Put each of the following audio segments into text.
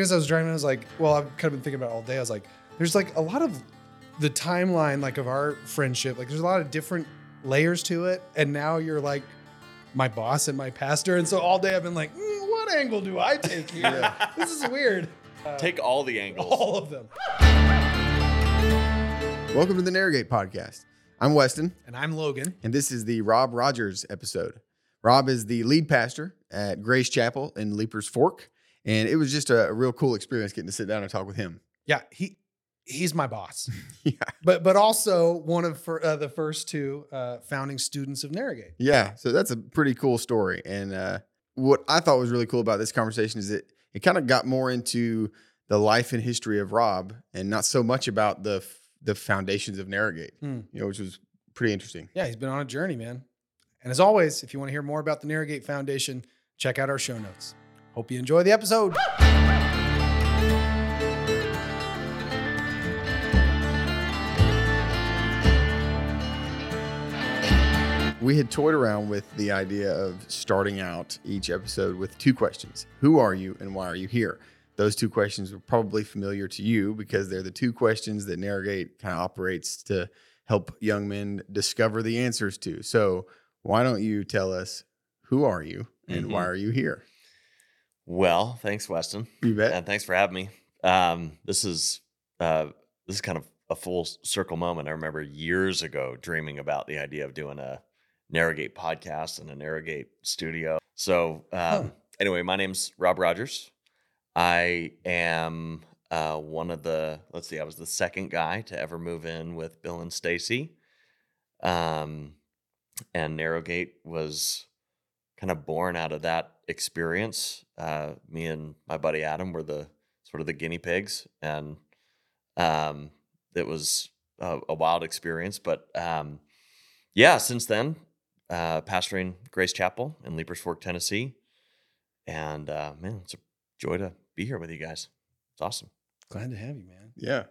as I was driving, I was like, well, I've kind of been thinking about it all day. I was like, there's like a lot of the timeline, like of our friendship. Like, there's a lot of different layers to it, and now you're like my boss and my pastor, and so all day I've been like, mm, what angle do I take here? this is weird. Take all the angles. All of them. Welcome to the Narrowgate Podcast. I'm Weston, And I'm Logan. and this is the Rob Rogers episode. Rob is the lead pastor at Grace Chapel in Leiper's Fork, and it was just a, a real cool experience getting to sit down and talk with him. Yeah, he he's my boss. Yeah. But but also one of fir- uh, the first two uh, founding students of Narrowgate. Yeah, so that's a pretty cool story. And uh, what I thought was really cool about this conversation is that it kind of got more into the life and history of Rob, and not so much about the f- the foundations of Narrowgate, Hmm. you know, which was pretty interesting. Yeah, he's been on a journey, man. And as always, if you want to hear more about the Narrowgate Foundation, check out our show notes. Hope you enjoy the episode. We had toyed around with the idea of starting out each episode with two questions Who are you and why are you here? Those two questions were probably familiar to you because they're the two questions that Narrowgate kind of operates to help young men discover the answers to. So, why don't you tell us who are you and why Mhm. are you here? Well, thanks, Weston, You bet. and thanks for having me. Um, this is uh, this is kind of a full circle moment. I remember years ago dreaming about the idea of doing a Narrowgate podcast and a Narrowgate studio. So um, Huh. anyway, my name's Rob Rogers. I am uh, one of the let's see, I was the second guy to ever move in with Bill and Stacy. Um, and Narrowgate was kind of born out of that experience. Uh, me and my buddy Adam were the sort of the guinea pigs, and um, it was a, a wild experience. But um, yeah, since then, uh, pastoring Grace Chapel in Leiper's Fork, Tennessee, and uh, man, it's a joy to be here with you guys. It's awesome. Glad to have you, man. Yeah.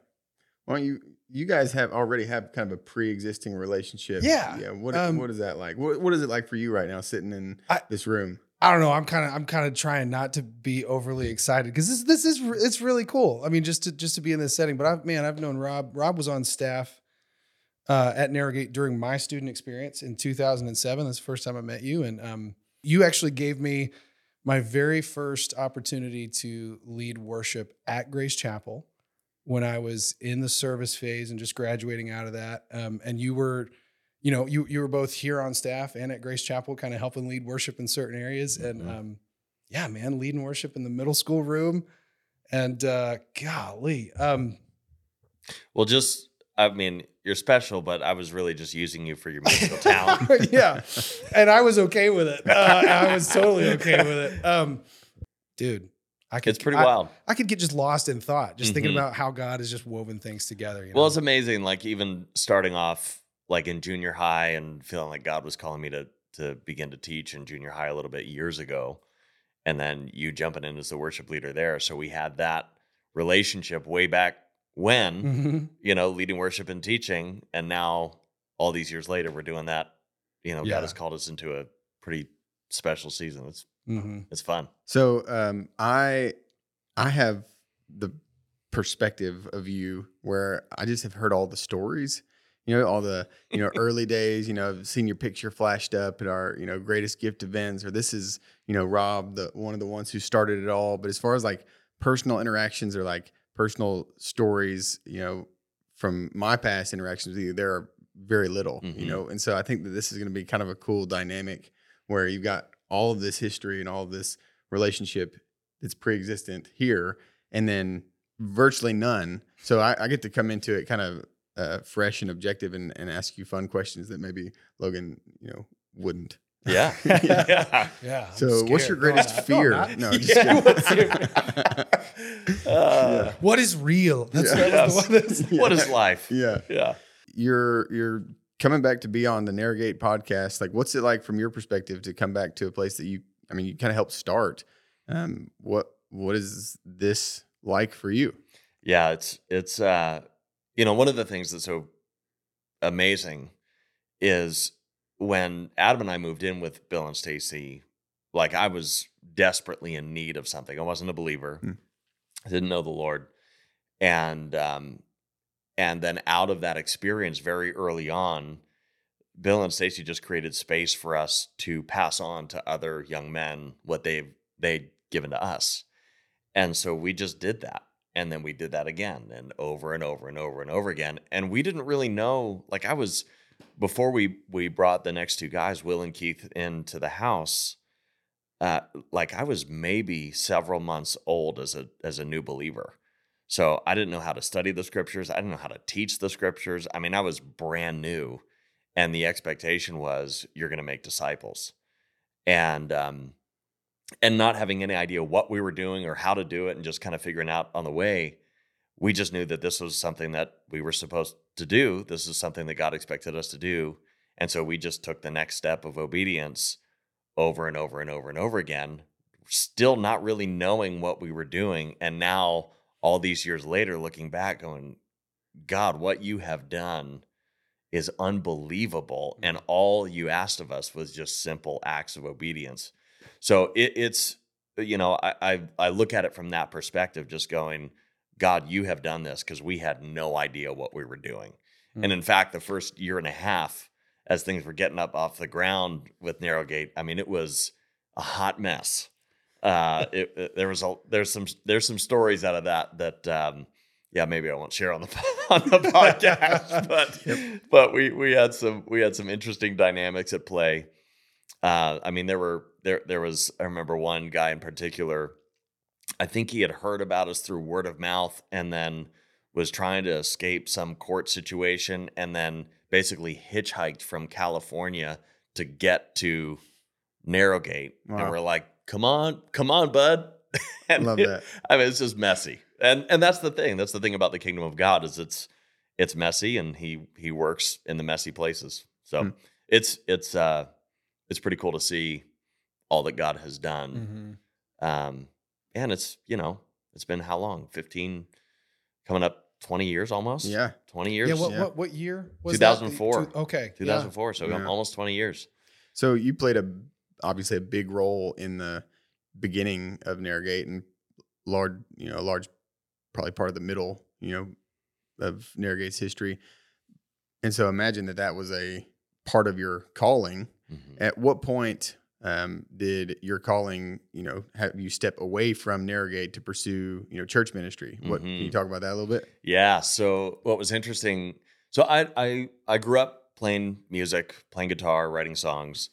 Why don't you? You guys have already have kind of a pre-existing relationship. Yeah. Yeah. What Um, What is that like? What What is it like for you right now, sitting in I- this room? I don't know. I'm kind of I'm kind of trying not to be overly excited because this this is it's really cool. I mean, just to just to be in this setting. But I've man, I've known Rob. Rob was on staff uh, at Narrowgate during my student experience in 2007. That's the first time I met you, and um, you actually gave me my very first opportunity to lead worship at Grace Chapel when I was in the service phase and just graduating out of that. Um, and you were you know, you you were both here on staff and at Grace Chapel, kind of helping lead worship in certain areas. And Mhm. um, yeah, man, leading worship in the middle school room. And uh, golly, um, Well, just I mean, you're special, but I was really just using you for your musical talent. yeah, and I was okay with it. Uh, I was totally okay with it, um, dude. I could, It's pretty I- wild. I could get just lost in thought, just thinking Mhm. about how God has just woven things together. You know? Well, it's amazing. Like even starting off like in junior high and feeling like God was calling me to to begin to teach in junior high a little bit years ago, and then you jumping in as the worship leader there. So we had that relationship way back when, Mhm. you know, leading worship and teaching, and now all these years later, we're doing that. You know, Yeah. God has called us into a pretty special season. It's Mhm. it's fun. So um, I I have the perspective of you where I just have heard all the stories. You know, all the you know early days. You know, seen your picture flashed up at our you know greatest gift events, or this is you know Rob, the one of the ones who started it all. But as far as like personal interactions or like personal stories, you know, from my past interactions with you, there are very little. You Mhm. know, and so I think that this is going to be kind of a cool dynamic where you've got all of this history and all of this relationship that's pre-existent here and then virtually none so i, I get to come into it kind of uh, fresh and objective and, and ask you fun questions that maybe logan you know wouldn't Yeah. Yeah. yeah. Yeah. I'm so what's your scared. No, greatest no, fear not- no just Yeah, kidding. what's your- Uh, What is real? That's, Yeah. that was the one that's- What is life? yeah Yeah. you're you're coming back to be on the Narrowgate podcast. Like, what's it like from your perspective to come back to a place that you, I mean, you kind of helped start. Um, what what is this like for you? Yeah, it's it's uh you know, one of the things that's so amazing is when Adam and I moved in with Bill and Stacy, like I was desperately in need of something. I wasn't a believer. Hmm. didn't know the Lord, and um, and then out of that experience, very early on, Bill and Stacy just created space for us to pass on to other young men what they've they'd given to us, and so we just did that, and then we did that again, and over and over and over and over again, and we didn't really know. Like I was before we we brought the next two guys, Will and Keith, into the house. Uh, like I was maybe several months old as a as a new believer. So I didn't know how to study the scriptures. I didn't know how to teach the scriptures. I mean, I was brand new, and the expectation was you're going to make disciples, and um, and not having any idea what we were doing or how to do it, and just kind of figuring out on the way. We just knew that this was something that we were supposed to do. This is something that God expected us to do, and so we just took the next step of obedience over and over and over and over again, still not really knowing what we were doing, and now all these years later, looking back, going, God, what you have done is unbelievable. And mm. all you asked of us was just simple acts of obedience. So it, it's, you know, I, I, I look at it from that perspective, just going, God, you have done this because we had no idea what we were doing. Mm. And in fact, the first year and a half, as things were getting up off the ground with Narrowgate, I mean, it was a hot mess uh it, it- there was a there's some there's some stories out of that that um yeah maybe i won't share on the on the podcast but but we we had some we had some interesting dynamics at play uh i mean there were there there was i remember one guy in particular i think he had heard about us through word of mouth and then was trying to escape some court situation and then basically hitchhiked from california to get to narrowgate and we're like come on come on bud Love that. I mean, it's just messy, and and that's the thing. That's the thing about the kingdom of God is it's it's messy, and he he works in the messy places. So Hmm. it's it's uh it's pretty cool to see all that God has done. Mhm. Um, and it's you know it's been how long? Fifteen, coming up twenty years almost. Yeah. twenty years. Yeah, what, Yeah. what what year was that? 2004. Two- Okay. 2004. yeah. So Yeah. almost twenty years. So you played a obviously a big role in the beginning of Narrowgate and large, you know, a large probably part of the middle, you know, of Narrowgate's history. And so imagine that that was a part of your calling. Mhm. At what point um, did your calling, you know, have you step away from Narrowgate to pursue, you know, church ministry? What can you Mhm. talk about that a little bit? Yeah. So what was interesting? So I I I grew up playing music, playing guitar, writing songs,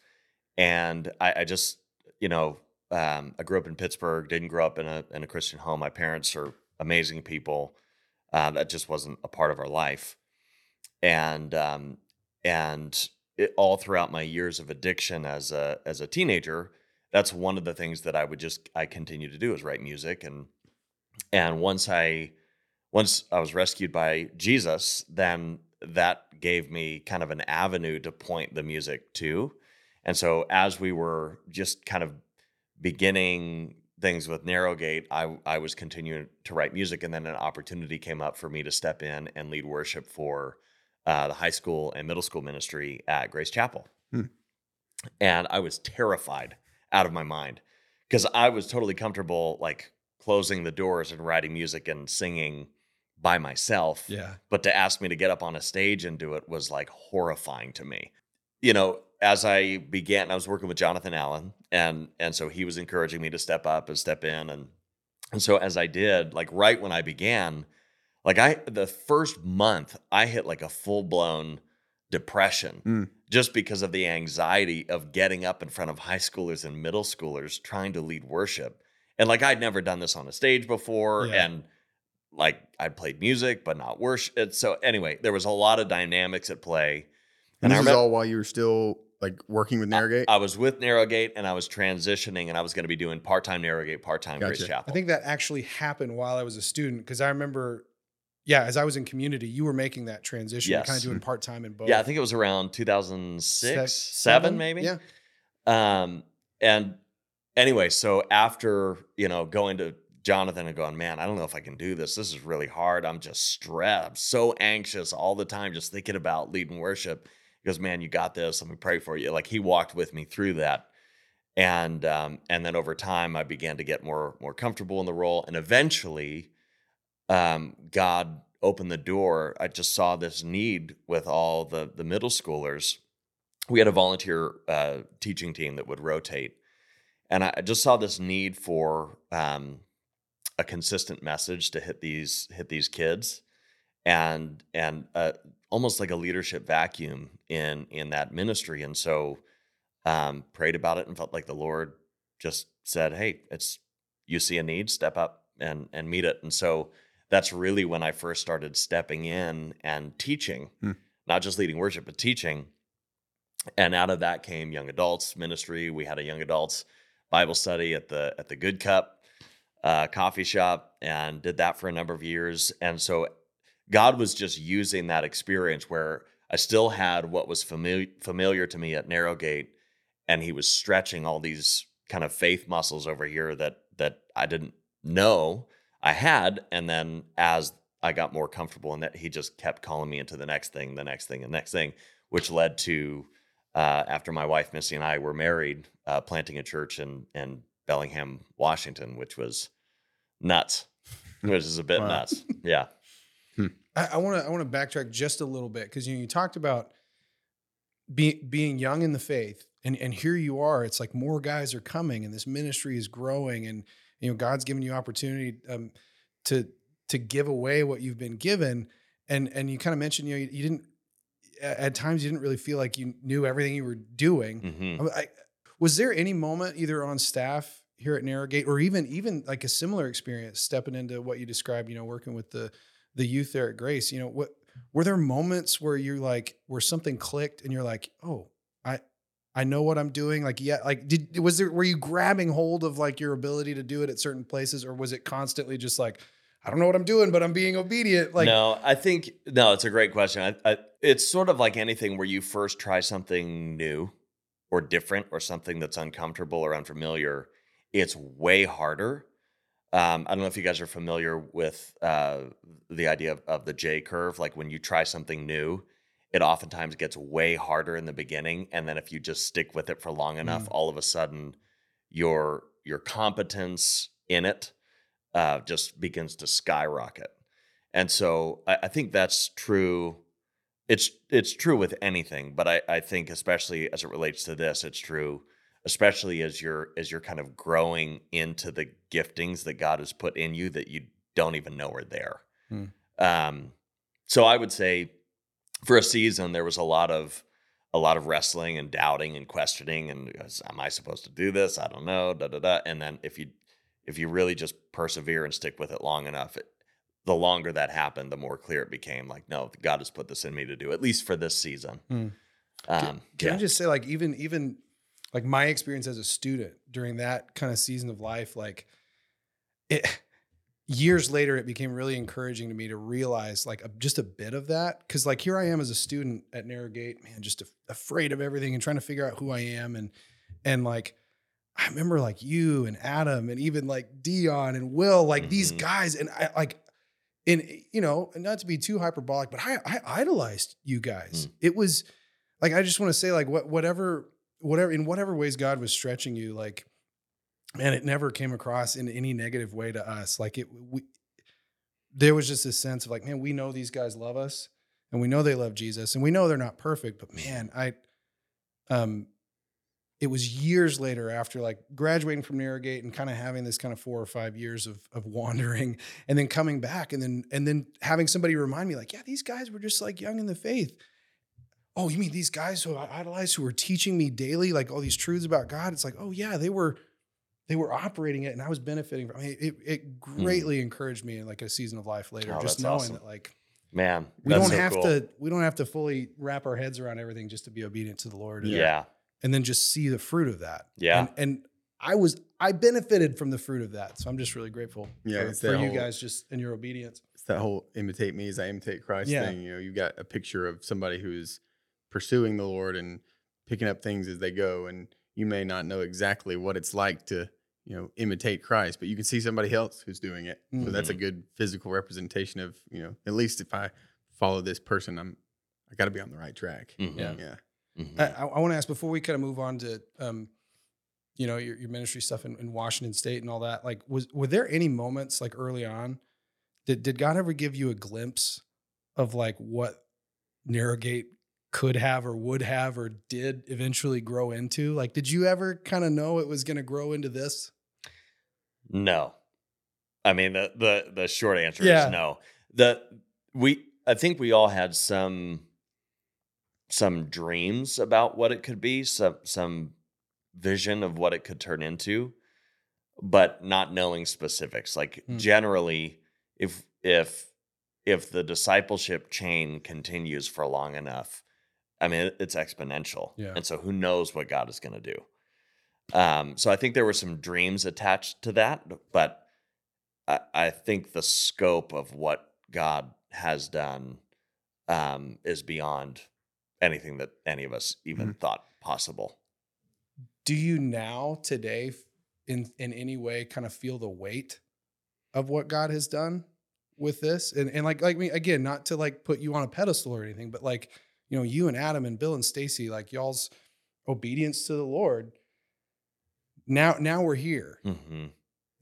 and I, I just you know um, I grew up in Pittsburgh. Didn't grow up in a in a Christian home. My parents are amazing people. Uh, that just wasn't a part of our life, and um, and it, all throughout my years of addiction as a as a teenager, that's one of the things that I would just I continue to do is write music and and once I once I was rescued by Jesus, then that gave me kind of an avenue to point the music to. And so as we were just kind of beginning things with Narrowgate, I I was continuing to write music, and then an opportunity came up for me to step in and lead worship for uh, the high school and middle school ministry at Grace Chapel. Hmm. And I was terrified out of my mind because I was totally comfortable like closing the doors and writing music and singing by myself. Yeah. But to ask me to get up on a stage and do it was like horrifying to me. You know, as I began, I was working with Jonathan Allen, and and so he was encouraging me to step up and step in, and and so as I did, like right when I began, like I the first month I hit like a full blown depression Mm. just because of the anxiety of getting up in front of high schoolers and middle schoolers trying to lead worship, and like I'd never done this on a stage before, Yeah. and like I'd played music but not worship. So anyway, there was a lot of dynamics at play. And, And I this is remem- all while you were still like working with Narrowgate? I was with Narrowgate and I was transitioning and I was going to be doing part time Narrowgate, part time Grace Gotcha. Chapel. I think that actually happened while I was a student because I remember, yeah, as I was in community, you were making that transition, Yes. kind of doing part time in both. yeah, I think it was around 2006, Se- seven, maybe. Yeah. Um, and anyway, so after you know going to Jonathan and going, man, I don't know if I can do this. This is really hard. I'm just stressed. I'm so anxious all the time, just thinking about leading worship. He goes, man, you got this. Let me pray for you. Like he walked with me through that. and um, and then over time I began to get more more comfortable in the role, and eventually, um, God opened the door. I just saw this need with all the the middle schoolers. We had a volunteer uh, teaching team that would rotate, and I just saw this need for um, a consistent message to hit these hit these kids, and and uh, almost like a leadership vacuum in in that ministry. And so, um, prayed about it and felt like the Lord just said, "Hey, it's you see a need, step up and and meet it." And so that's really when I first started stepping in and teaching, Hmm. not just leading worship, but teaching. And out of that came young adults ministry. We had a young adults Bible study at the at the Good Cup uh, coffee shop, and did that for a number of years. And so, God was just using that experience where I still had what was familiar familiar to me at Narrowgate, and He was stretching all these kind of faith muscles over here that that I didn't know I had. And then as I got more comfortable in that, He just kept calling me into the next thing, the next thing, the next thing, which led to uh, after my wife Missy and I were married, uh, planting a church in in Bellingham, Washington, which was nuts. Which is a bit Wow. nuts. Yeah. I want to I want to backtrack just a little bit because you know you talked about being being young in the faith, and and here you are. It's like more guys are coming, and this ministry is growing, and you know God's giving you opportunity um, to to give away what you've been given, and and you kind of mentioned you know you, you didn't at times you didn't really feel like you knew everything you were doing. hmm I, I- was there any moment either on staff here at Narrowgate or even even like a similar experience stepping into what you described, you know, working with the the youth there at Grace, you know, what were there moments where you're like where something clicked and you're like, "Oh, I know what I'm doing." Like, yeah, like did was there were you grabbing hold of like your ability to do it at certain places or was it constantly just like I don't know what I'm doing, but I'm being obedient. Like, no, I think no. It's a great question. I, I, it's sort of like anything where you first try something new or different or something that's uncomfortable or unfamiliar. It's way harder. Um, I don't know if you guys are familiar with uh, the idea of, of the J curve. Like when you try something new, it oftentimes gets way harder in the beginning, and then if you just stick with it for long enough, Mm. all of a sudden your your competence in it uh, just begins to skyrocket. And so I, I think that's true. It's it's true with anything, but I, I think especially as it relates to this, it's true, especially as you're as you're kind of growing into the giftings that God has put in you that you don't even know are there. Hmm. Um, so I would say for a season there was a lot of a lot of wrestling and doubting and questioning and is- am I supposed to do this? I don't know. Da da da. And then if you if you really just persevere and stick with it long enough, it, the longer that happened, the more clear it became. Like, no, God has put this in me to do, at least for this season. Hmm. Um, Can yeah. I just say, like, even even like my experience as a student during that kind of season of life, like it years later, it became really encouraging to me to realize like a, just a bit of that. Cause like here I am as a student at Narrowgate, man, just af- afraid of everything and trying to figure out who I am. And and like I remember like you and Adam and even like Dion and Will, like these Mhm. guys, and I like and you know, not to be too hyperbolic, but I, I idolized you guys. It was like I just want to say, like, what whatever, whatever, in whatever ways God was stretching you, like, man, it never came across in any negative way to us. Like it, we, there was just this sense of like, man, we know these guys love us, and we know they love Jesus, and we know they're not perfect, but man, I, um, it was years later after like graduating from Narrowgate and kind of having this kind of four or five years of of wandering and then coming back and then and then having somebody remind me like, yeah, these guys were just like young in the faith. Oh, you mean these guys who I idolized who were teaching me daily like all these truths about God? It's like, oh yeah, they were they were operating it and I was benefiting from it. It, it greatly encouraged me in like a season of life later, Oh, just knowing awesome. that like Man, we don't so have cool. to we don't have to fully wrap our heads around everything just to be obedient to the Lord. and- Yeah. and then just see the fruit of that. Yeah. And, and I was I benefited from the fruit of that. So I'm just really grateful Yeah, for, for that you guys just in your obedience. it's that whole imitate me as I imitate Christ Yeah. thing. You know, you've got a picture of somebody who is pursuing the Lord and picking up things as they go, and you may not know exactly what it's like to, you know, imitate Christ, but you can see somebody else who's doing it. So that's a Mm-hmm. good physical representation of, you know, at least if I follow this person, I'm I got to be on the right track. Mhm. Yeah. Yeah. Mhm. I, I want to ask before we kind of move on to um, you know, your, your ministry stuff in, in Washington State and all that. Like, was were there any moments like early on? Did did God ever give you a glimpse of like what Narrowgate could have or would have or did eventually grow into? Like, did you ever kind of know it was going to grow into this? No. I mean the the the short answer Yeah. is no. The we I think we all had some some dreams about what it could be, some some vision of what it could turn into, but not knowing specifics. Like Hmm. generally if if if the discipleship chain continues for long enough, I mean it's exponential. Yeah. And so who knows what God is going to do. Um, so I think there were some dreams attached to that, but I, I think the scope of what God has done um, is beyond anything that any of us even thought possible. Do you now today, in in any way, kind of feel the weight of what God has done with this? And and like like me again, not to like put you on a pedestal or anything, but like you know, you and Adam and Bill and Stacy, like y'all's obedience to the Lord. Now now we're here. hmm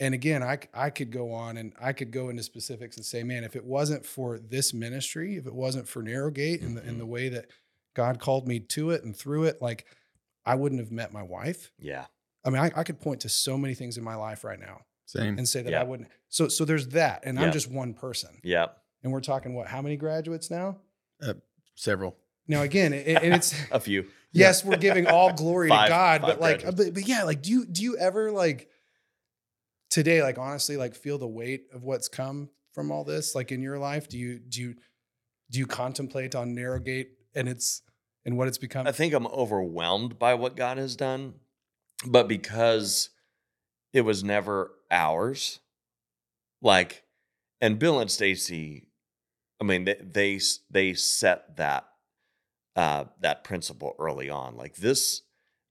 and again, I I could go on and I could go into specifics and say, man, if it wasn't for this ministry, if it wasn't for Narrowgate and the, and the way that God called me to it and through it, like I wouldn't have met my wife. Yeah. I mean, I, I could point to so many things in my life right now Same. and say that Yeah. I wouldn't. So so there's that, and I'm just one person, Yeah. and we're talking what? How many graduates now? Several. Now again, it, and it's A few. yes, we're giving all glory to God, but like, but, but yeah, like, do you do you ever like today, like honestly, like feel the weight of what's come from all this, like in your life? Do you do you do you contemplate on Narrowgate and it's and what it's become? I think I'm overwhelmed by what God has done, but because it was never ours, like, and Bill and Stacy, I mean, they they they set that uh, that principle early on. Like this,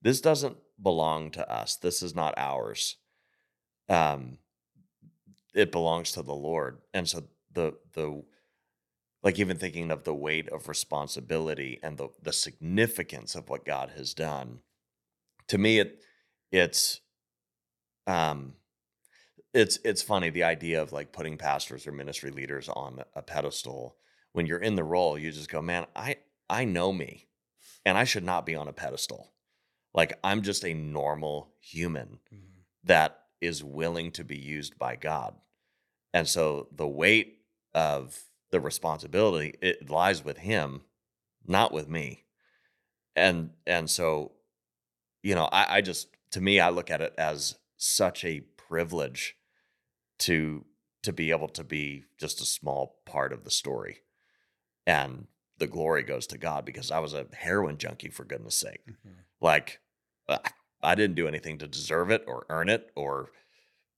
this doesn't belong to us. This is not ours. Um, it belongs to the Lord, and so the the like even thinking of the weight of responsibility and the the significance of what God has done. To me, it it's um it's it's funny the idea of like putting pastors or ministry leaders on a pedestal when you're in the role you just go man i i know me and i should not be on a pedestal. Like i'm just a normal human mm-hmm. that is willing to be used by god. And so the weight of the responsibility it lies with him not with me. And and so you know i i just to me i look at it as such a privilege to to be able to be just a small part of the story. And the glory goes to god because i was a heroin junkie for goodness sake like uh, i didn't do anything to deserve it or earn it or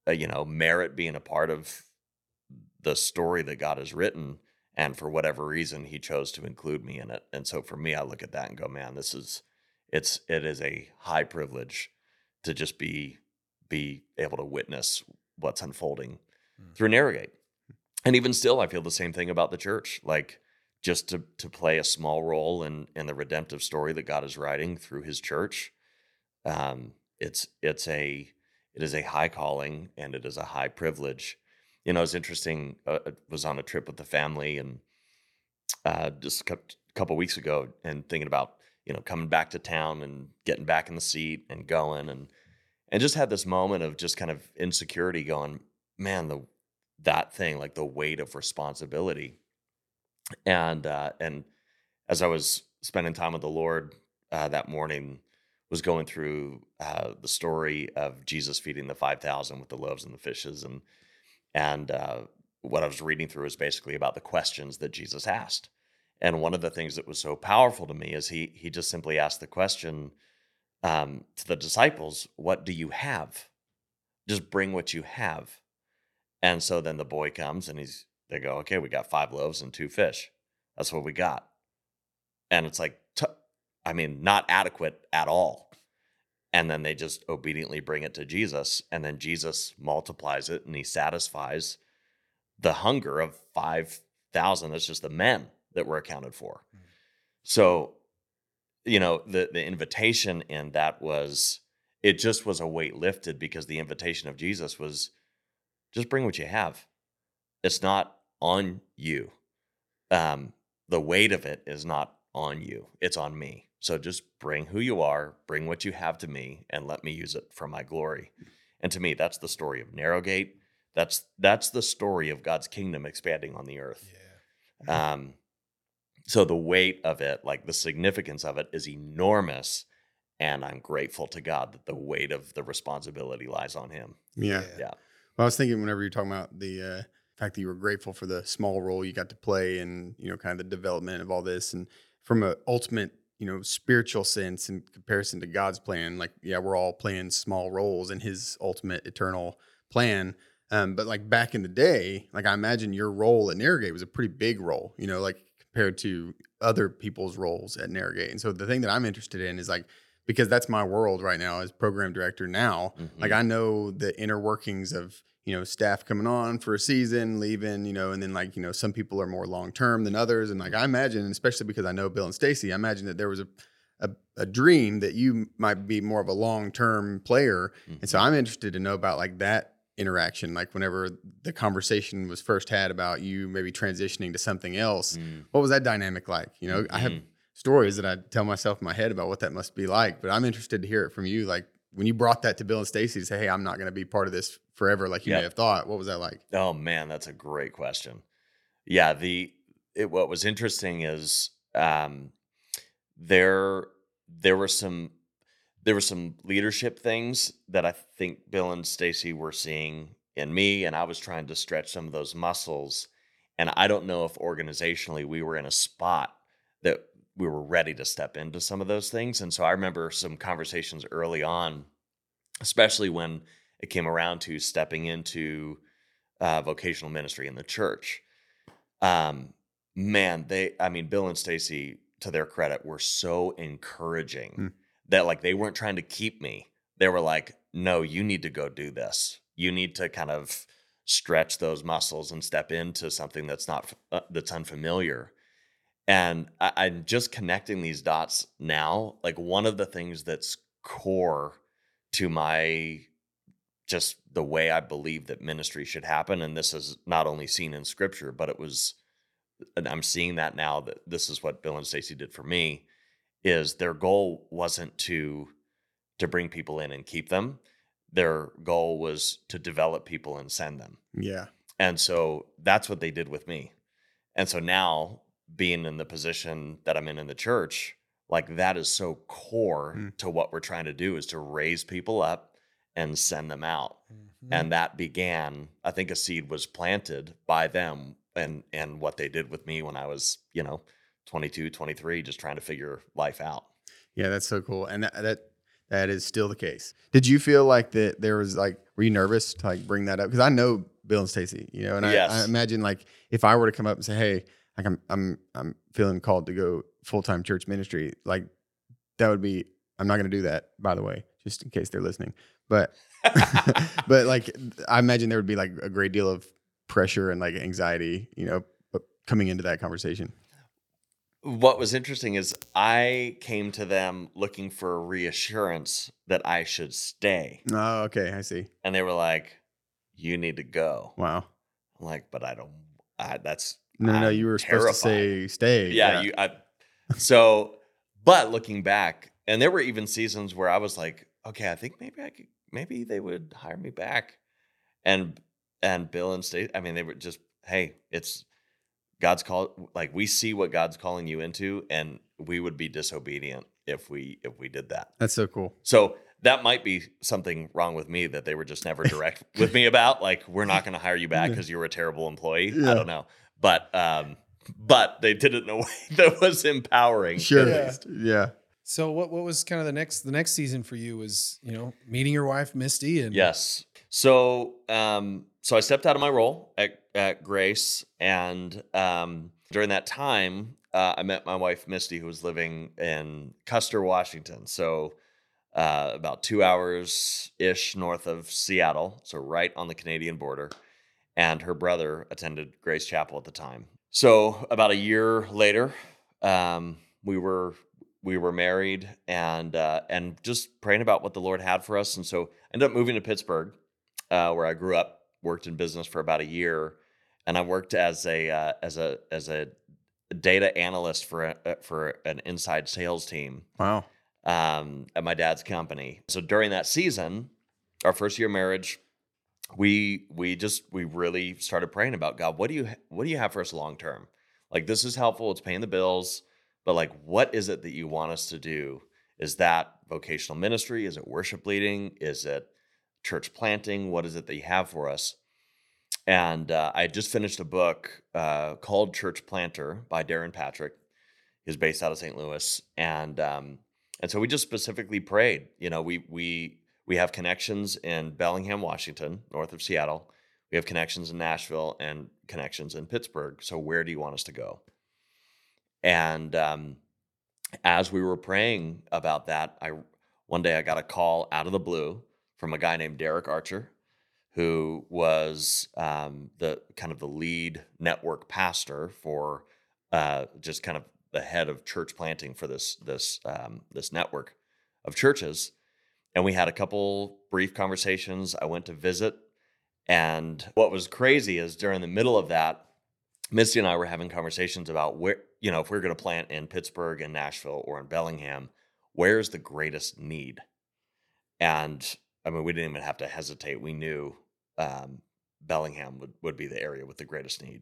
uh, you know merit being a part of the story that god has written and for whatever reason he chose to include me in it and so for me i look at that and go man this is it's it is a high privilege to just be be able to witness what's unfolding Mm. through Narrowgate. And even still, I feel the same thing about the church. Like just to to play a small role in in the redemptive story that God is writing through His church. Um, it's it's a it is a high calling and it is a high privilege. You know, it's interesting. Uh, I was on a trip with the family and uh, just a cou- couple weeks ago, and thinking about you know coming back to town and getting back in the seat and going and and just had this moment of just kind of insecurity going man the that thing like the weight of responsibility and uh and as i was spending time with the lord uh that morning was going through uh the story of jesus feeding the 5000 with the loaves and the fishes and and uh what i was reading through is basically about the questions that jesus asked and one of the things that was so powerful to me is he he just simply asked the question um, to the disciples, "What do you have? Just bring what you have." And so then the boy comes and he's they go, "Okay, we got five loaves and two fish. That's what we got." And it's like, t- I mean, not adequate at all. And then they just obediently bring it to Jesus, and then Jesus multiplies it and he satisfies the hunger of five thousand. That's just the men that were accounted for. Mm-hmm. So you know the the invitation in that was it just was a weight lifted because the invitation of Jesus was just bring what you have. It's not on you. Um, the weight of it is not on you, it's on me. So just bring who you are, bring what you have to me, and let me use it for my glory. And to me, that's the story of Narrowgate. That's that's the story of God's kingdom expanding on the earth. Yeah. Um, so the weight of it, like the significance of it, is enormous, and I'm grateful to God that the weight of the responsibility lies on Him. Yeah. Yeah. Well, I was thinking whenever you're talking about the uh, fact that you were grateful for the small role you got to play and, you know, kind of the development of all this. And from an ultimate, you know, spiritual sense in comparison to God's plan, like, yeah, we're all playing small roles in his ultimate eternal plan. Um, but like back in the day, like I imagine your role at narrowgate was a pretty big role, you know, like compared to other people's roles at narrowgate And so the thing that I'm interested in is like, because that's my world right now as program director now. Like Mhm. I know the inner workings of you know staff coming on for a season, leaving, you know, and then like you know some people are more long term than others, and like I imagine, especially because I know Bill and Stacy, I imagine that there was a a, a dream that you might be more of a long term player, and so Mhm. I'm interested to know about like that interaction, like whenever the conversation was first had about you maybe transitioning to something else. Mm. What was that dynamic like? You know, I have Mhm. stories that I tell myself in my head about what that must be like. But I'm interested to hear it from you. Like when you brought that to Bill and Stacy to say, "Hey, I'm not going to be part of this forever," like you Yep. may have thought. What was that like? Oh man, that's a great question. Yeah, the it, what was interesting is um, there there were some there were some leadership things that I think Bill and Stacy were seeing in me, and I was trying to stretch some of those muscles. And I don't know if organizationally we were in a spot that we were ready to step into some of those things. And so I remember some conversations early on, especially when it came around to stepping into uh, vocational ministry in the church. Um, man, they, I mean, Bill and Stacy, to their credit, were so encouraging Hmm. that like they weren't trying to keep me. They were like, no, you need to go do this. You need to kind of stretch those muscles and step into something that's not uh, that's unfamiliar. And I, I'm just connecting these dots now. Like one of the things that's core to my just the way I believe that ministry should happen. And this is not only seen in scripture, but it was, and I'm seeing that now that this is what Bill and Stacy did for me, is their goal wasn't to to bring people in and keep them. Their goal was to develop people and send them. Yeah. And so that's what they did with me. And so now being in the position that I'm in in the church, like that is so core Mm. to what we're trying to do is to raise people up and send them out. Mhm. And that began, I think a seed was planted by them and and what they did with me when I was, you know, 22, 23 just trying to figure life out. Yeah, that's so cool. And that, that that is still the case. Did you feel like that there was like were you nervous to like bring that up? Because I know Bill and Stacy, you know, and I, I imagine like if I were to come up and say, Hey, like I'm I'm I'm feeling called to go full time church ministry, like that would be I'm not gonna do that, by the way, just in case they're listening. But but like I imagine there would be like a great deal of pressure and like anxiety, you know, coming into that conversation. What was interesting is I came to them looking for reassurance that I should stay. Oh, okay, I see. And they were like, You need to go. Wow. I'm like, but I don't I, that's No, no, no, you were supposed to say stay. yeah, you I so but looking back, and there were even seasons where I was like, okay, I think maybe I could maybe they would hire me back. And and Bill and State, I mean, they were just, hey, it's God's call like we see what God's calling you into, and we would be disobedient if we if we did that. That's so cool. So that might be something wrong with me that they were just never direct with me about. Like, we're not going to hire you back because you were a terrible employee. Yeah. I don't know, but um, but they did it in a way that was empowering. Sure. Yeah. Yeah. So what what was kind of the next the next season for you was you know meeting your wife Misty and Yes. So um, so I stepped out of my role at at Grace, and um, during that time, uh, I met my wife Misty, who was living in Custer, Washington. So. Uh, about two hours ish north of Seattle, so right on the Canadian border. And her brother attended Grace Chapel at the time. So about a year later, um, we were we were married and uh, and just praying about what the Lord had for us. And so I ended up moving to Pittsburgh, uh, where I grew up, worked in business for about a year, and I worked as a uh, as a as a data analyst for a, uh, for an inside sales team Wow. um, at my dad's company. So during that season, our first year of marriage, we we just we really started praying about God. What do you what do you have for us long term? Like this is helpful. It's paying the bills, but like what is it that you want us to do? Is that vocational ministry? Is it worship leading? Is it church planting? What is it that you have for us? And uh, I just finished a book uh, called Church Planter by Darrin Patrick. He's based out of St. Louis, and um, and so we just specifically prayed. You know, we we we have connections in Bellingham, Washington, north of Seattle. We have connections in Nashville and connections in Pittsburgh. So where do you want us to go? And um, as we were praying about that, I one day I got a call out of the blue from a guy named Derek Archer, who was um, the kind of the lead network pastor for uh, just kind of the head of church planting for this this um, this network of churches. And we had a couple brief conversations. I went to visit, and what was crazy is during the middle of that, Misty and I were having conversations about where you know if we are going to plant in Pittsburgh and Nashville or in Bellingham, where's the greatest need? And I mean, we didn't even have to hesitate. We knew um, Bellingham would, would be the area with the greatest need.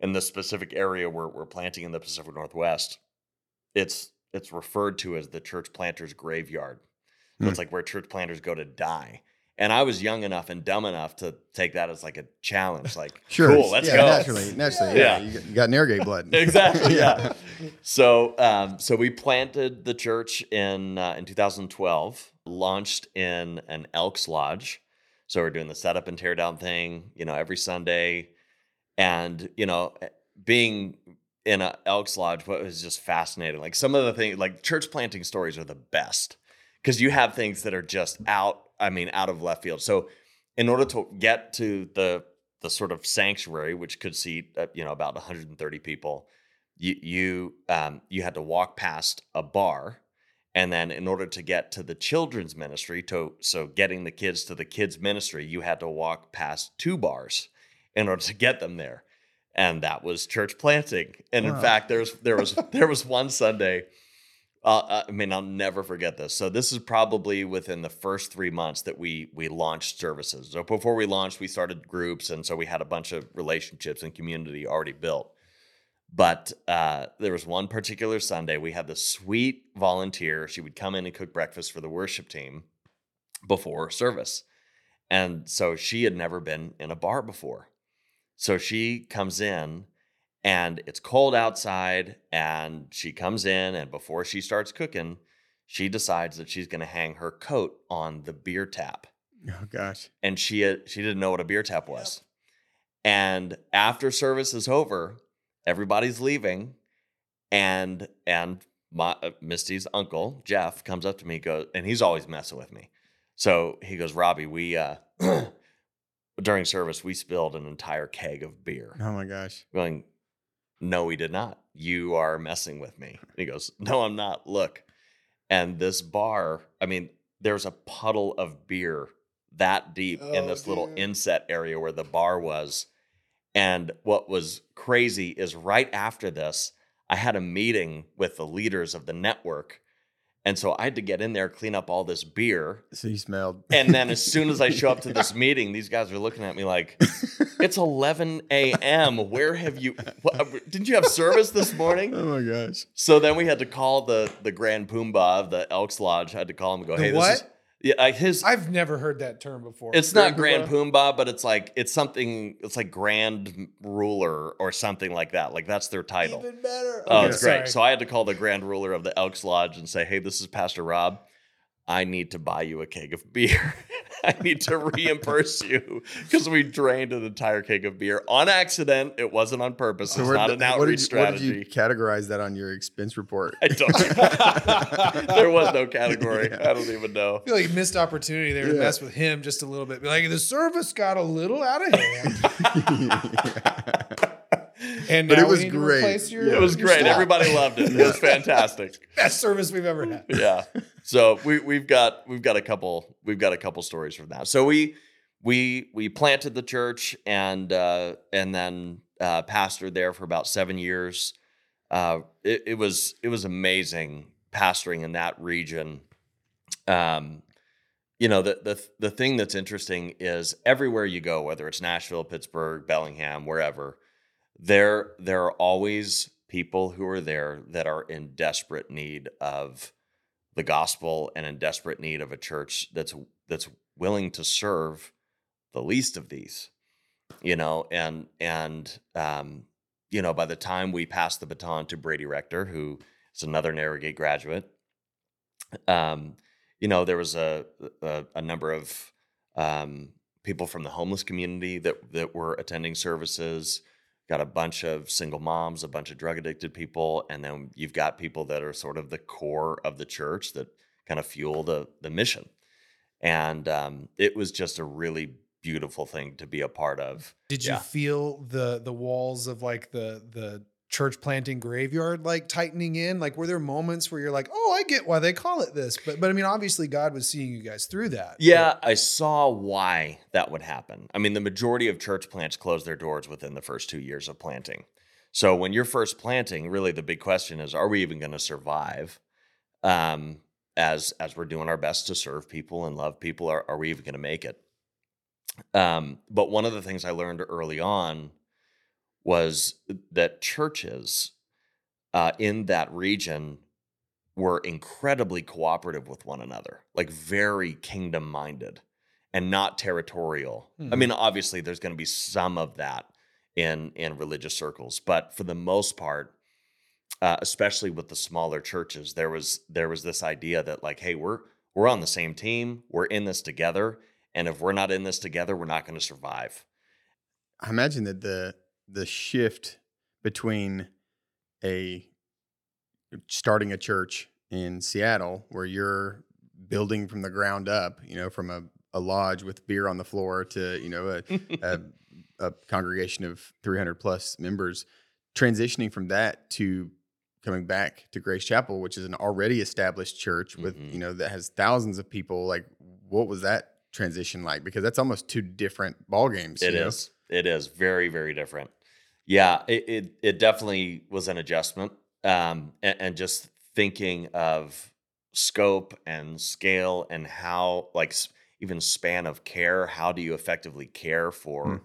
In the specific area where we're planting in the Pacific Northwest, it's it's referred to as the church planters graveyard. So Hmm. it's like where church planters go to die. And I was young enough and dumb enough to take that as like a challenge. Like, Sure. cool, let's yeah, go. Naturally, naturally. Yeah. Yeah. You, got, you got blood. exactly. Yeah. so, um, so we planted the church in uh, in 2012. Launched in an Elks Lodge. So we're doing the setup and tear down thing, you know, every Sunday, and you know, eh, being in an Elks Lodge, what was just fascinating. Like some of the things, like church planting stories, are the best because you have things that are just out. I mean, out of left field. So, in order to get to the the sort of sanctuary, which could seat uh, you know about 130 people, you you um, you had to walk past a bar, and then in order to get to the children's ministry, to so getting the kids to the kids ministry, you had to walk past two bars in order to get them there, and that was church planting. And in Wow. fact, there's there was there was one Sunday. Uh, I mean, I'll never forget this. So this is probably within the first three months that we we launched services. So before we launched, we started groups, and so we had a bunch of relationships and community already built. But uh, there was one particular Sunday we had this sweet volunteer. She would come in and cook breakfast for the worship team before service, and so she had never been in a bar before. So she comes in and it's cold outside and she comes in and before she starts cooking she decides that she's going to hang her coat on the beer tap. Oh gosh. and she had, she didn't know what a beer tap was. And after service is over everybody's leaving and and my uh, misty's uncle jeff comes up to me goes and he's always messing with me. So he goes robbie we uh during service we spilled an entire keg of beer. Oh my gosh. going, No, he did not. You are messing with me. And he goes, No, I'm not. Look. And this bar, I mean, there's a puddle of beer that deep in Oh, this little inset area where the bar was. And what was crazy is right after this, I had a meeting with the leaders of the network. And so I had to get in there, clean up all this beer. So you smelled. And then as soon as I show up to this meeting, these guys are looking at me like, it's 11 a.m. Where have you? What, uh, didn't you have service this morning? oh my gosh. So then we had to call the the Grand Poomba of the Elks Lodge. I had to call him and go, The "Hey, what? this is yeah, I- his. I've never heard that term before. it's not Grand Grand Poomba, but it's like it's something. It's like Grand Ruler or something like that. Like that's their title. even better. Oh, Okay, it's great. So I had to call the Grand Ruler of the Elks Lodge and say, "Hey, this is Pastor Rob. I need to buy you a keg of beer. I need to reimburse you because we drained an entire keg of beer on accident. It wasn't on purpose. So it's where- not an what did you, What did you categorize that on your expense report? I don't. there was no category. I don't even know. I feel like a missed opportunity there to mess with him just a little bit. Be like, the service got a little out of hand. And But now it was need great. your- Yeah. it was your great. staff. Everybody loved it. It was fantastic. best service we've ever had. yeah. So we we've got we've got a couple we've got a couple stories from that. So we we we planted the church and uh, and then uh, pastored there for about seven years. Uh, it, it was it was amazing pastoring in that region. Um, you know the the the thing that's interesting is everywhere you go, whether it's Nashville, Pittsburgh, Bellingham, wherever, there there are always people who are there that are in desperate need of the gospel and in desperate need of a church that's that's willing to serve the least of these you know and and um you know by the time we passed the baton to Brady Rector who is another Narrowgate graduate um you know there was a a, a number of um people from the homeless community that that were attending services got a bunch of single moms, a bunch of drug addicted people, and then you've got people that are sort of the core of the church that kind of fuel the the mission. And um, it was just a really beautiful thing to be a part of. Did you feel the the walls of like the the church planting graveyard like tightening in? Like were there moments where you're like, "Oh, I get why they call it this." But but I mean, obviously God was seeing you guys through that. Yeah, I saw why that would happen. I mean, the majority of church plants close their doors within the first two years of planting. So when you're first planting, really the big question is, are we even going to survive? Um, as as we're doing our best to serve people and love people, are, are we even going to make it? Um, but one of the things I learned early on was that churches uh, in that region were incredibly cooperative with one another, like very kingdom minded and not territorial. I Mhm. mean, obviously, there's going to be some of that in in religious circles, but for the most part, uh, especially with the smaller churches, there was there was this idea that like, hey, we're we're on the same team, we're in this together, and if we're not in this together, we're not going to survive. I imagine that the the shift between a starting a church in Seattle where you're building from the ground up, you know, from a, a lodge with beer on the floor to, you know, a, a, a congregation of 300 plus members, transitioning from that to coming back to Grace Chapel, which is an already established church with, Mhm. you know, that has thousands of people. Like, what was that transition like? Because that's almost two different ball games. It you know? is. It is very, very different. Yeah, it it, it definitely was an adjustment, um, and, and just thinking of scope and scale and how, like, even span of care. How do you effectively care for Hmm.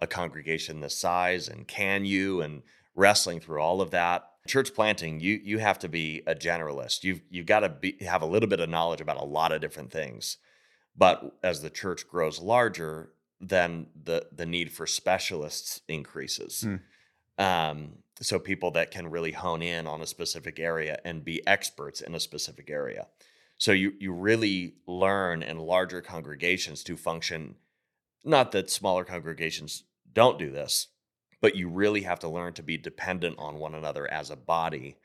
a congregation this size, and can you? And wrestling through all of that. Church planting, you you have to be a generalist. You've you've got to be have a little bit of knowledge about a lot of different things. But as the church grows larger, then the the need for specialists increases. Hmm. Um, so people that can really hone in on a specific area and be experts in a specific area. So you you really learn in larger congregations to function. Not that smaller congregations don't do this, but you really have to learn to be dependent on one another as a body,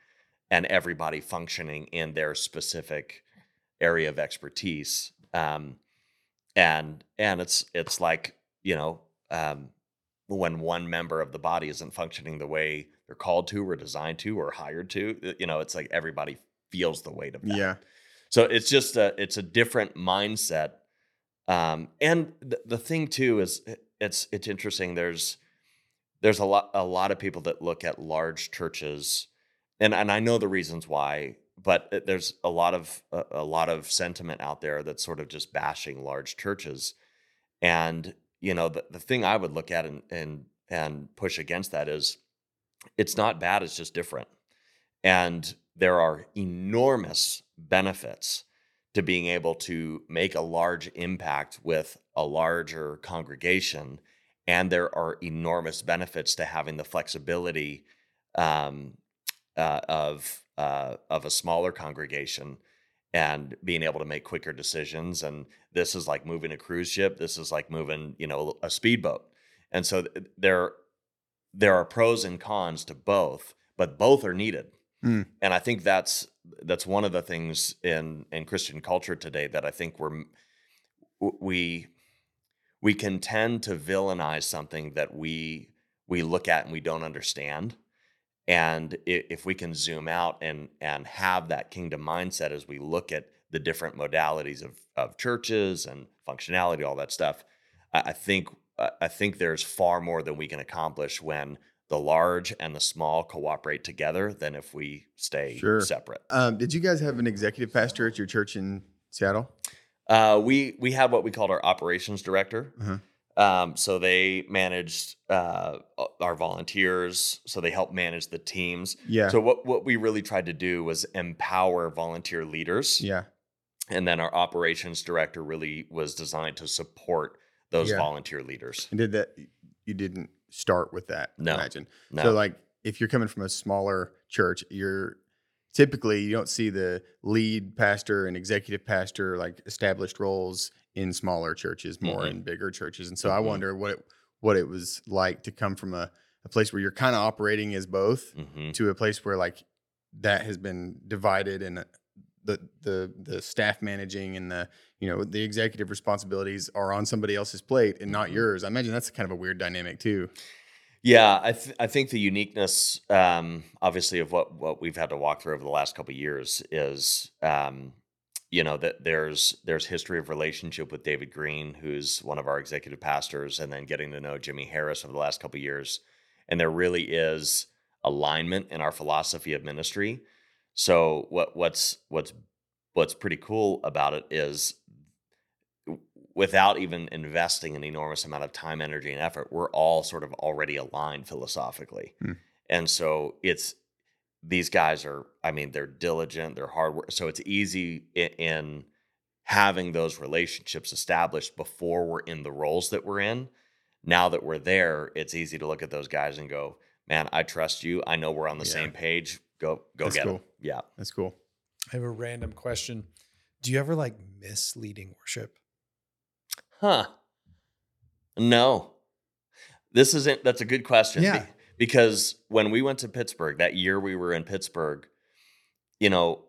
and everybody functioning in their specific area of expertise. Um, and and it's it's like you know um, when one member of the body isn't functioning the way they're called to or designed to or hired to uh, you know it's like everybody feels the weight of that Yeah. so it's just a it's a different mindset um, and the, the thing too is it's it's interesting there's there's a lot a lot of people that look at large churches and and I know the reasons why but there's a lot of a, a lot of sentiment out there that's sort of just bashing large churches and you know the, the thing I would look at and and and push against that is it's not bad it's just different and there are enormous benefits to being able to make a large impact with a larger congregation. And there are enormous benefits to having the flexibility um, uh, of, uh, of a smaller congregation and being able to make quicker decisions. And this is like moving a cruise ship. This is like moving, you know, a speedboat. And so th- there, there are pros and cons to both, but both are needed Mm. and I think that's that's one of the things in in Christian culture today that I think we're we we can tend to villainize something that we we look at and we don't understand. And if we can zoom out and and have that kingdom mindset as we look at the different modalities of of churches and functionality, all that stuff, I, think I I think there's far more than we can accomplish when the large and the small cooperate together than if we stay Sure. separate. Um, did you guys have an executive pastor at your church in Seattle? Uh, we we had what we called our operations director. Uh-huh. Um, so they managed uh, our volunteers. So they helped manage the teams. Yeah. So what what we really tried to do was empower volunteer leaders. yeah. And then our operations director really was designed to support those Yeah. volunteer leaders. And did that? You didn't start with that. No. Imagine. No. So like, if you're coming from a smaller church, you're typically you don't see the lead pastor and executive pastor like established roles in smaller churches, more Mhm. in bigger churches. And so I Mhm. wonder what it, what it was like to come from a, a place where you're kind of operating as both hmm to a place where like that has been divided and uh, the the the staff managing and the you know the executive responsibilities are on somebody else's plate and not Mhm. yours. I imagine that's kind of a weird dynamic too. Yeah, I th- I think the uniqueness, um, obviously, of what what we've had to walk through over the last couple of years is, um, you know, that there's there's history of relationship with David Green, who's one of our executive pastors, and then getting to know Jimmy Harris over the last couple of years, and there really is alignment in our philosophy of ministry. So what what's what's what's pretty cool about it is without even investing an enormous amount of time, energy, and effort, we're all sort of already aligned philosophically. Hmm. And so it's these guys are, I mean, they're diligent, they're hard work. So it's easy in, in having those relationships established before we're in the roles that we're in. Now that we're there, it's easy to look at those guys and go, man, I trust you. I know we're on the Yeah. same page. Go, go That's get cool. them. Yeah. That's cool. I have a random question. Do you ever like miss leading worship? Huh. No. This isn't that's a good question. Yeah. Be- Because when we went to Pittsburgh, that year we were in Pittsburgh, you know,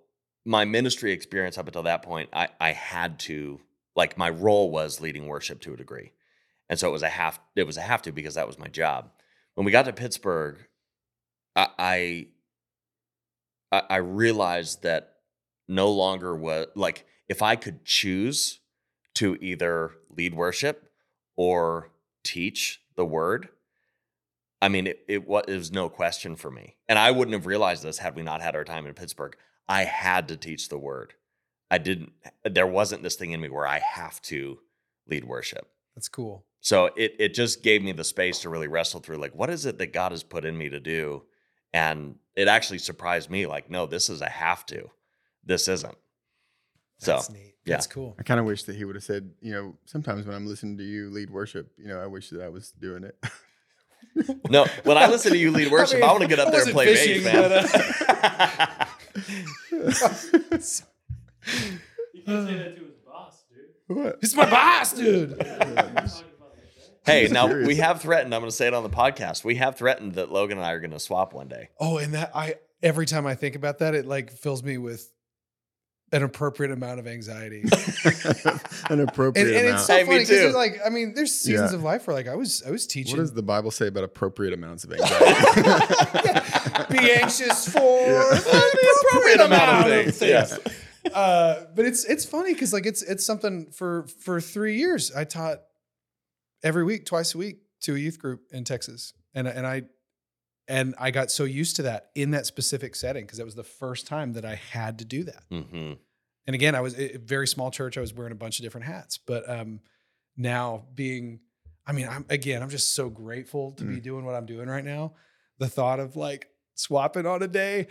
my ministry experience up until that point, I, I had to like my role was leading worship to a degree. And so it was a half it was a have to because that was my job. When we got to Pittsburgh, I, I I realized that no longer was like if I could choose to either lead worship or teach the word, I mean, it, it, wa- it was no question for me. And I wouldn't have realized this had we not had our time in Pittsburgh. I had to teach the word. I didn't, there wasn't this thing in me where I have to lead worship. That's cool. So it, it just gave me the space to really wrestle through like, what is it that God has put in me to do? And it actually surprised me like, no, this is a have to. This isn't. So, neat. yeah. That's cool. I kind of wish that he would have said, you know, sometimes when I'm listening to you lead worship, you know, I wish that I was doing it. No, when I listen to you lead worship, I, mean, want to get up I there and play fishing, bass, man. but, uh, You can't say that to his boss, dude. what? He's my boss, dude. Talk about like that. hey, now serious. we have threatened. I'm going to say it on the podcast. We have threatened that Logan and I are going to swap one day. Oh, and that I every time I think about that, it like fills me with an appropriate amount of anxiety. An appropriate and, and amount. it's so Hey, funny because like I mean, there's seasons Yeah. of life where like I was I was teaching. what does the Bible say about appropriate amounts of anxiety? Be anxious for Yeah. the appropriate amount of things, things. Uh, but it's it's funny because like it's it's something for for three years I taught every week, twice a week to a youth group in Texas, and and I and I got so used to that in that specific setting because that was the first time that I had to do that. hmm and again, I was a very small church. I was wearing a bunch of different hats, but um, now being, I mean, I'm again, I'm just so grateful to be doing what I'm doing right now. The thought of like swapping on a day,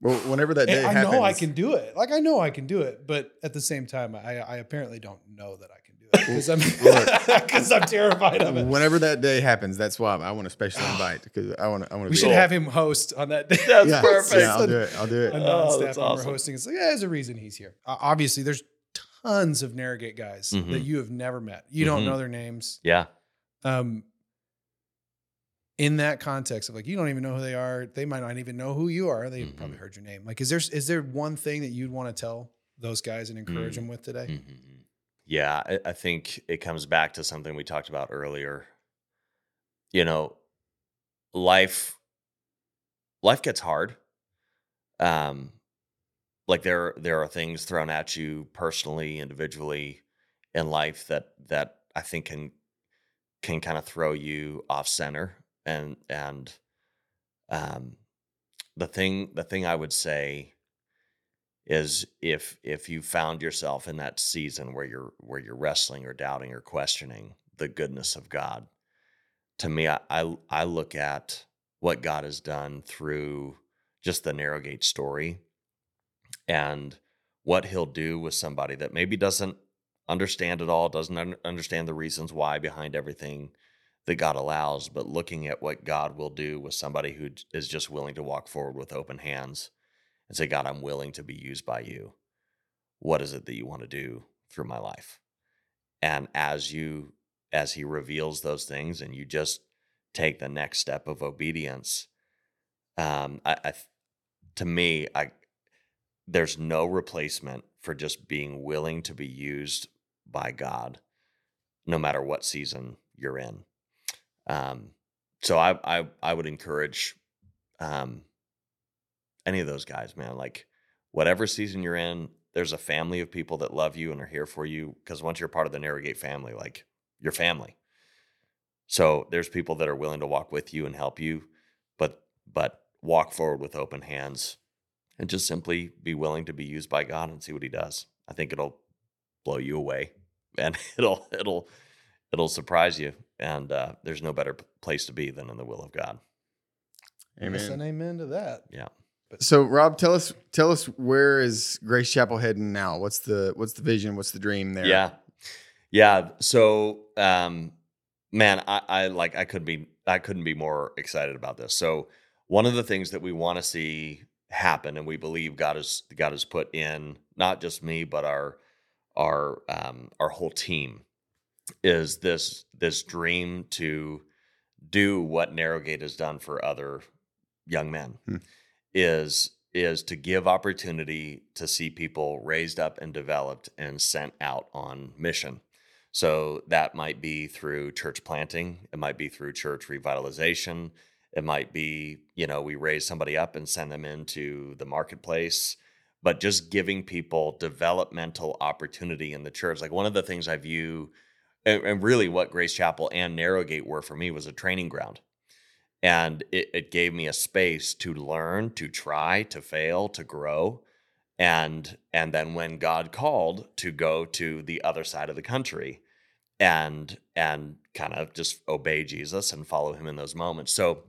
well, whenever that day, I happens, know I can do it. Like I know I can do it, but at the same time, I, I apparently don't know that I can do it because I'm because I'm terrified of it. Whenever that day happens, that's why I want to special invite because I want to. I want to. We should there. have him host on that day. That's yeah, perfect. Yeah, I'll do it. I'll do it. Oh, non-staff that's member awesome. hosting. It's like, yeah, there's a reason he's here. Uh, obviously, there's tons of Narrowgate guys Mhm. that you have never met. You don't Mhm. know their names. Yeah. Um, in that context of like, you don't even know who they are. They might not even know who you are. They Mhm. probably heard your name. Like, is there is there one thing that you'd want to tell those guys and encourage Mm. them with today? Yeah, I, I think it comes back to something we talked about earlier. You know, life life gets hard. Um, like there there are things thrown at you personally, individually in life that that I think can can kind of throw you off center and and um the thing the thing I would say is if if you found yourself in that season where you're where you're wrestling or doubting or questioning the goodness of God to me I I, I look at what God has done through just the narrow gate story and what he'll do with somebody that maybe doesn't understand it all, doesn't un- understand the reasons why behind everything that God allows, but looking at what God will do with somebody who is just willing to walk forward with open hands and say, God, I'm willing to be used by you. What is it that you want to do through my life? And as you, as he reveals those things and you just take the next step of obedience, um, I, I to me, I, there's no replacement for just being willing to be used by God, no matter what season you're in. Um, so I, I, I would encourage, um, any of those guys, man, like whatever season you're in, there's a family of people that love you and are here for you. Cause once you're part of the Narrow Gate family, like your family. So there's people that are willing to walk with you and help you, but, but walk forward with open hands and just simply be willing to be used by God and see what he does. I think it'll blow you away and it'll it'll it'll surprise you and uh, there's no better place to be than in the will of God. Yes, and Amen. amen to that. Yeah. So Rob, tell us tell us where is Grace Chapel heading now? What's the what's the vision? What's the dream there? Yeah. Yeah. So um man, I, I like I couldn't be I couldn't be more excited about this. So one of the things that we want to see happen and we believe God has God has put in not just me, but our our um our whole team is this this dream to do what Narrowgate has done for other young men Hmm. Is is to give opportunity to see people raised up and developed and sent out on mission. So that might be through church planting, it might be through church revitalization, it might be, you know, we raise somebody up and send them into the marketplace, but just giving people developmental opportunity in the church. Like one of the things I view and, really what Grace Chapel and Narrowgate were for me was a training ground. And it, it gave me a space to learn, to try, to fail, to grow. And and then when God called to go to the other side of the country and and kind of just obey Jesus and follow him in those moments. So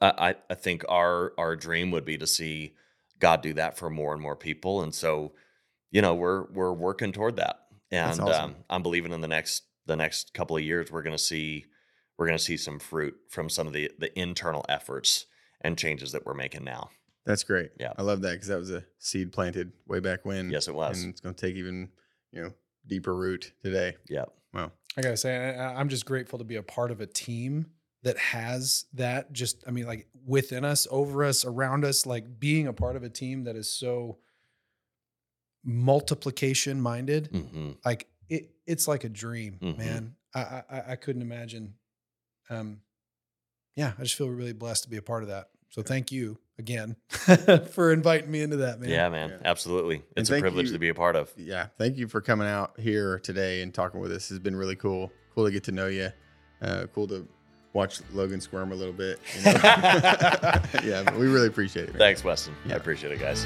I, I- I think our our dream would be to see God do that for more and more people. And so, you know, we're we're working toward that. And awesome. um, I'm believing in the next the next couple of years we're going to see we're going to see some fruit from some of the the internal efforts and changes that we're making now. That's great. Yeah. I love that because that was a seed planted way back when. Yes, it was. And it's going to take even you know deeper root today. Yeah. Wow. I gotta say, I, I'm just grateful to be a part of a team that has that. Just, I mean, like within us, over us, around us, like being a part of a team that is so multiplication minded. hmm Like it, it's like a dream, Mhm. man. I, I, I couldn't imagine. Um, yeah, I just feel really blessed to be a part of that. So thank you again for inviting me into that, man. Yeah, man. Yeah. Absolutely. It's a privilege you- to be a part of. Yeah. Thank you for coming out here today and talking with us. It's been really cool. Cool to get to know you. Uh, cool to watch Logan squirm a little bit. you know? yeah, but we really appreciate it. man. Thanks, Weston. Yeah. I appreciate it, guys.